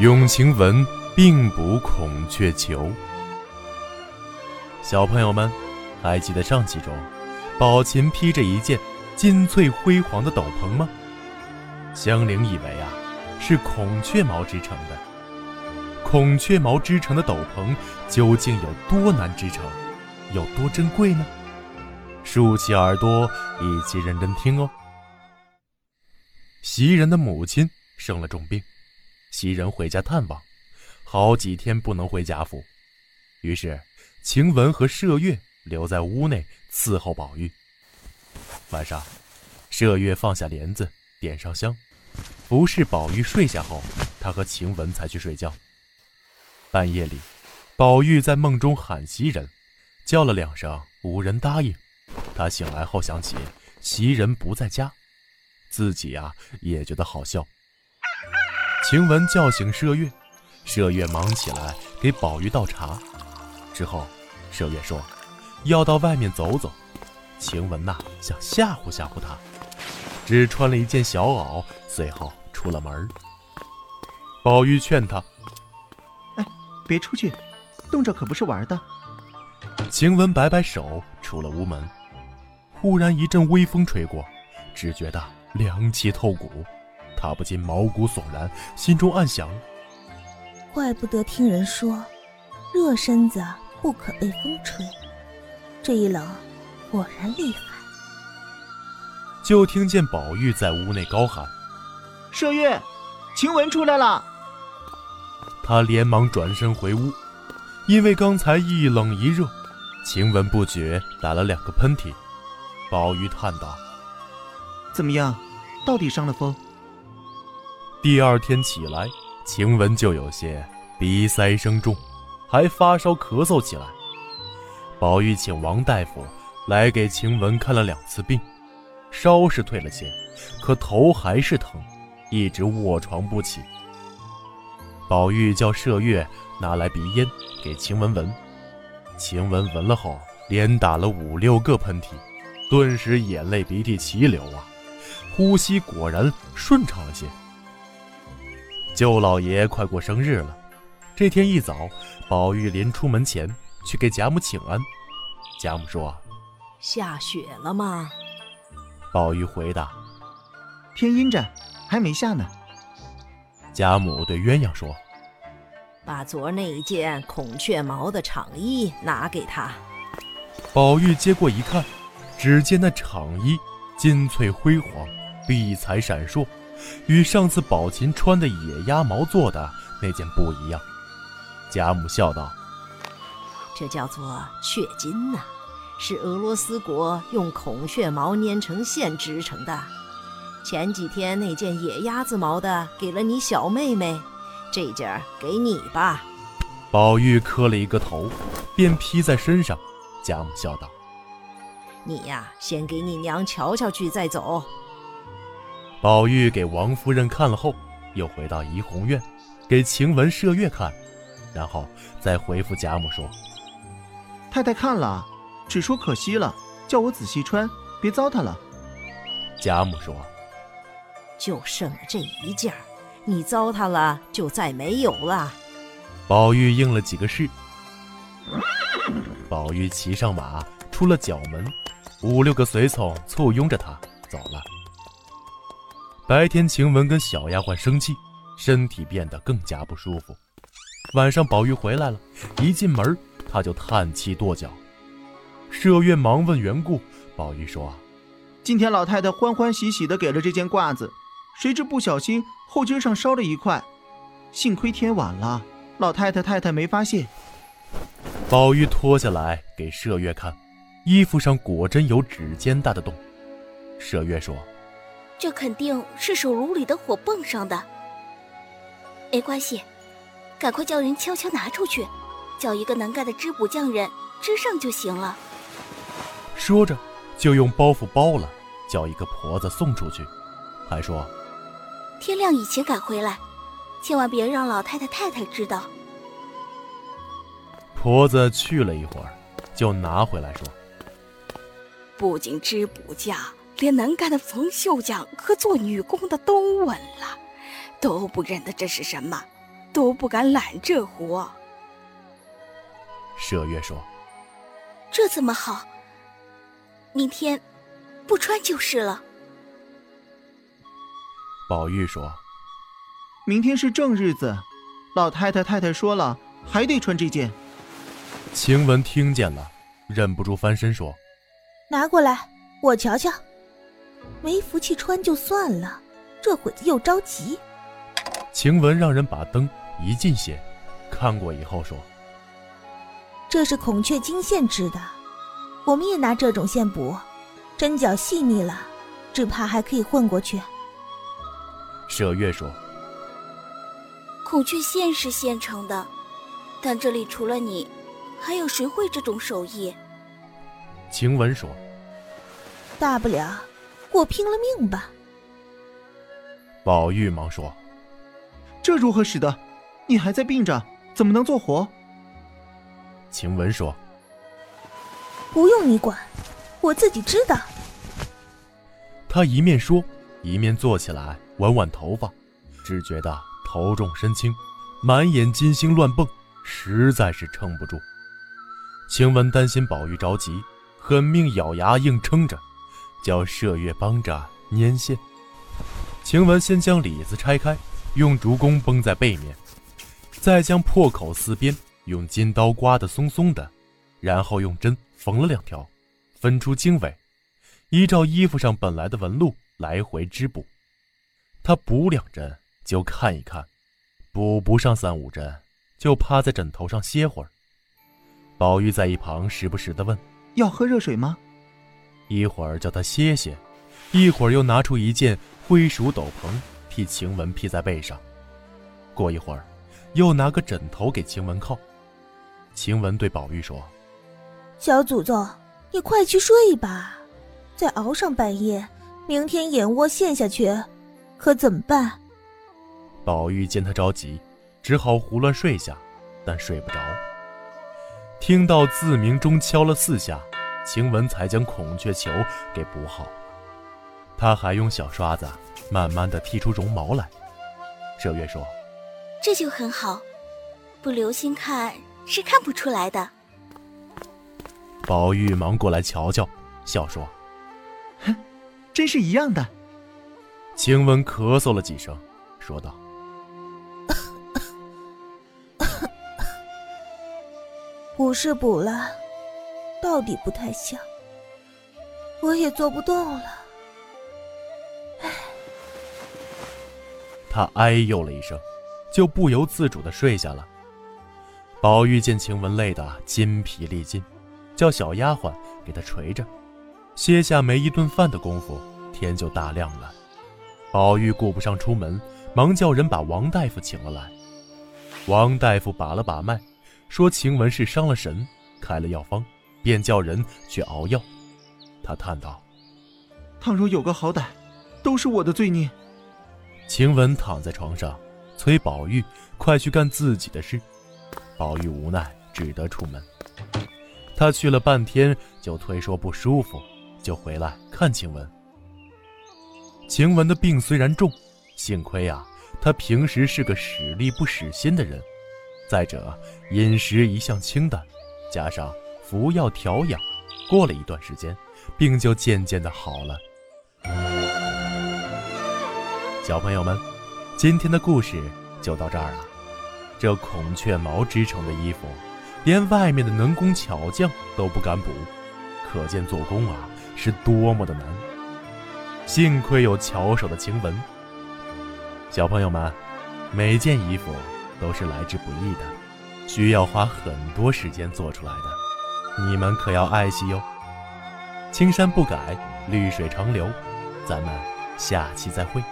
永晴雯并补孔雀裘。小朋友们，还记得上集中，宝琴披着一件金翠辉煌的斗篷吗？香菱以为啊，是孔雀毛织成的。孔雀毛织成的斗篷究竟有多难织成，有多珍贵呢？竖起耳朵，一起认真听哦。袭人的母亲生了重病。袭人回家探望，好几天不能回贾府，于是晴雯和麝月留在屋内伺候宝玉。晚上，麝月放下帘子，点上香，服侍宝玉睡下后，他和晴雯才去睡觉。半夜里，宝玉在梦中喊袭人，叫了两声，无人答应。他醒来后想起袭人不在家，自己啊也觉得好笑。晴雯叫醒麝月，麝月忙起来给宝玉倒茶。之后，麝月说要到外面走走。晴雯呐想吓唬吓唬他，只穿了一件小袄，随后出了门。宝玉劝他：“哎，别出去，冻着可不是玩的。”晴雯摆摆手，出了屋门。忽然一阵微风吹过，只觉得凉气透骨。他不禁毛骨悚然，心中暗想：怪不得听人说，热身子不可被风吹。这一冷，果然厉害。就听见宝玉在屋内高喊：“麝月，晴雯出来了！”他连忙转身回屋，因为刚才一冷一热，晴雯不觉打了两个喷嚏。宝玉叹道：“怎么样，到底伤了风？”第二天起来，晴雯就有些鼻塞声重，还发烧咳嗽起来。宝玉请王大夫来给晴雯看了两次病，烧是退了些，可头还是疼，一直卧床不起。宝玉叫麝月拿来鼻烟给晴雯闻，晴雯闻了后连打了五六个喷嚏，顿时眼泪鼻涕齐流啊，呼吸果然顺畅了些。舅老爷快过生日了，这天一早，宝玉临出门前去给贾母请安。贾母说：“下雪了吗？”宝玉回答：“天阴着，还没下呢。”贾母对鸳鸯说：“把昨儿那一件孔雀毛的长衣拿给他。”宝玉接过一看，只见那长衣金翠辉煌，碧彩闪烁。与上次宝琴穿的野鸭毛做的那件不一样，贾母笑道：“这叫做雀金呐，是俄罗斯国用孔雀毛粘成线织成的。前几天那件野鸭子毛的给了你小妹妹，这件儿给你吧。”宝玉磕了一个头，便披在身上。贾母笑道：“你呀，先给你娘瞧瞧去，再走。”宝玉给王夫人看了后，又回到怡红院，给晴雯、麝月看，然后再回复贾母说：“太太看了，只说可惜了，叫我仔细穿，别糟蹋了。”贾母说：“就剩了这一件你糟蹋了就再没有了。”宝玉应了几个是。宝玉骑上马，出了角门，五六个随从簇拥着他走了。白天，晴雯跟小丫鬟生气，身体变得更加不舒服。晚上，宝玉回来了，一进门他就叹气跺脚。麝月忙问缘故，宝玉说：“今天老太太欢欢喜喜的给了这件褂子，谁知不小心后襟上烧了一块，幸亏天晚了，老太太太太没发现。”宝玉脱下来给麝月看，衣服上果真有指尖大的洞。麝月说。这肯定是手炉里的火蹦上的，没关系，赶快叫人悄悄拿出去，叫一个能干的织补匠人织上就行了。说着，就用包袱包了，叫一个婆子送出去，还说：“天亮以前赶回来，千万别让老太太太太知道。”婆子去了一会儿，就拿回来说：“不仅织补匠。”连能干的冯秀匠和做女工的都问了，都不认得这是什么。都不敢揽这活。麝月说：“这怎么好？明天不穿就是了。”宝玉说：“明天是正日子，老太太太太说了，还得穿这件。”晴雯听见了，忍不住翻身说：“拿过来，我瞧瞧。没福气穿就算了，这会子又着急。”晴雯让人把灯移近些，看过以后说：“这是孔雀金线织的，我们也拿这种线补，针脚细腻了，只怕还可以混过去。”麝月说：“孔雀线是现成的，但这里除了你，还有谁会这种手艺？”晴雯说：“大不了我拼了命吧。”宝玉忙说：“这如何使得？你还在病着，怎么能做活？”晴雯说：“不用你管，我自己知道。”他一面说，一面坐起来。挽挽头发，只觉得头重身轻，满眼金星乱蹦，实在是撑不住。晴雯担心宝玉着急，狠命咬牙硬撑着，叫麝月帮着粘线。晴雯先将里子拆开，用竹弓绷在背面，再将破口四边用金刀刮得松松的，然后用针缝了两条，分出经纬，依照衣服上本来的纹路来回织补。他补两针就看一看，补不上三五针就趴在枕头上歇会儿。宝玉在一旁时不时的问：“要喝热水吗？”一会儿叫他歇歇，一会儿又拿出一件灰鼠斗篷替晴雯披在背上。过一会儿，又拿个枕头给晴雯靠。晴雯对宝玉说：“小祖宗，你快去睡吧，再熬上半夜，明天眼窝陷下去。”可怎么办？宝玉见他着急，只好胡乱睡下，但睡不着。听到自鸣钟敲了四下，晴雯才将孔雀球给补好。他还用小刷子慢慢的剔出绒毛来。麝月说：“这就很好，不留心看是看不出来的。”宝玉忙过来瞧瞧，笑说：“哼，真是一样的。”晴雯咳嗽了几声，说道：“补是补了，到底不太像。我也做不动了。”唉。他哎呦了一声，就不由自主的睡下了。宝玉见晴雯累得筋疲力尽，叫小丫鬟给他捶着，歇下没一顿饭的功夫，天就大亮了。宝玉顾不上出门，忙叫人把王大夫请了来。王大夫把了把脉，说晴雯是伤了神，开了药方，便叫人去熬药。他叹道：“倘若有个好歹，都是我的罪孽。”晴雯躺在床上，催宝玉快去干自己的事。宝玉无奈，只得出门。他去了半天，就推说不舒服，就回来看晴雯。晴雯的病虽然重，幸亏啊，她平时是个使力不使心的人。再者，饮食一向清淡，加上服药调养，过了一段时间，病就渐渐的好了。小朋友们，今天的故事就到这儿了。这孔雀毛织成的衣服，连外面的能工巧匠都不敢补，可见做工啊是多么的难。幸亏有巧手的晴雯。小朋友们，每件衣服都是来之不易的，需要花很多时间做出来的，你们可要爱惜哟。青山不改，绿水长流，咱们下期再会。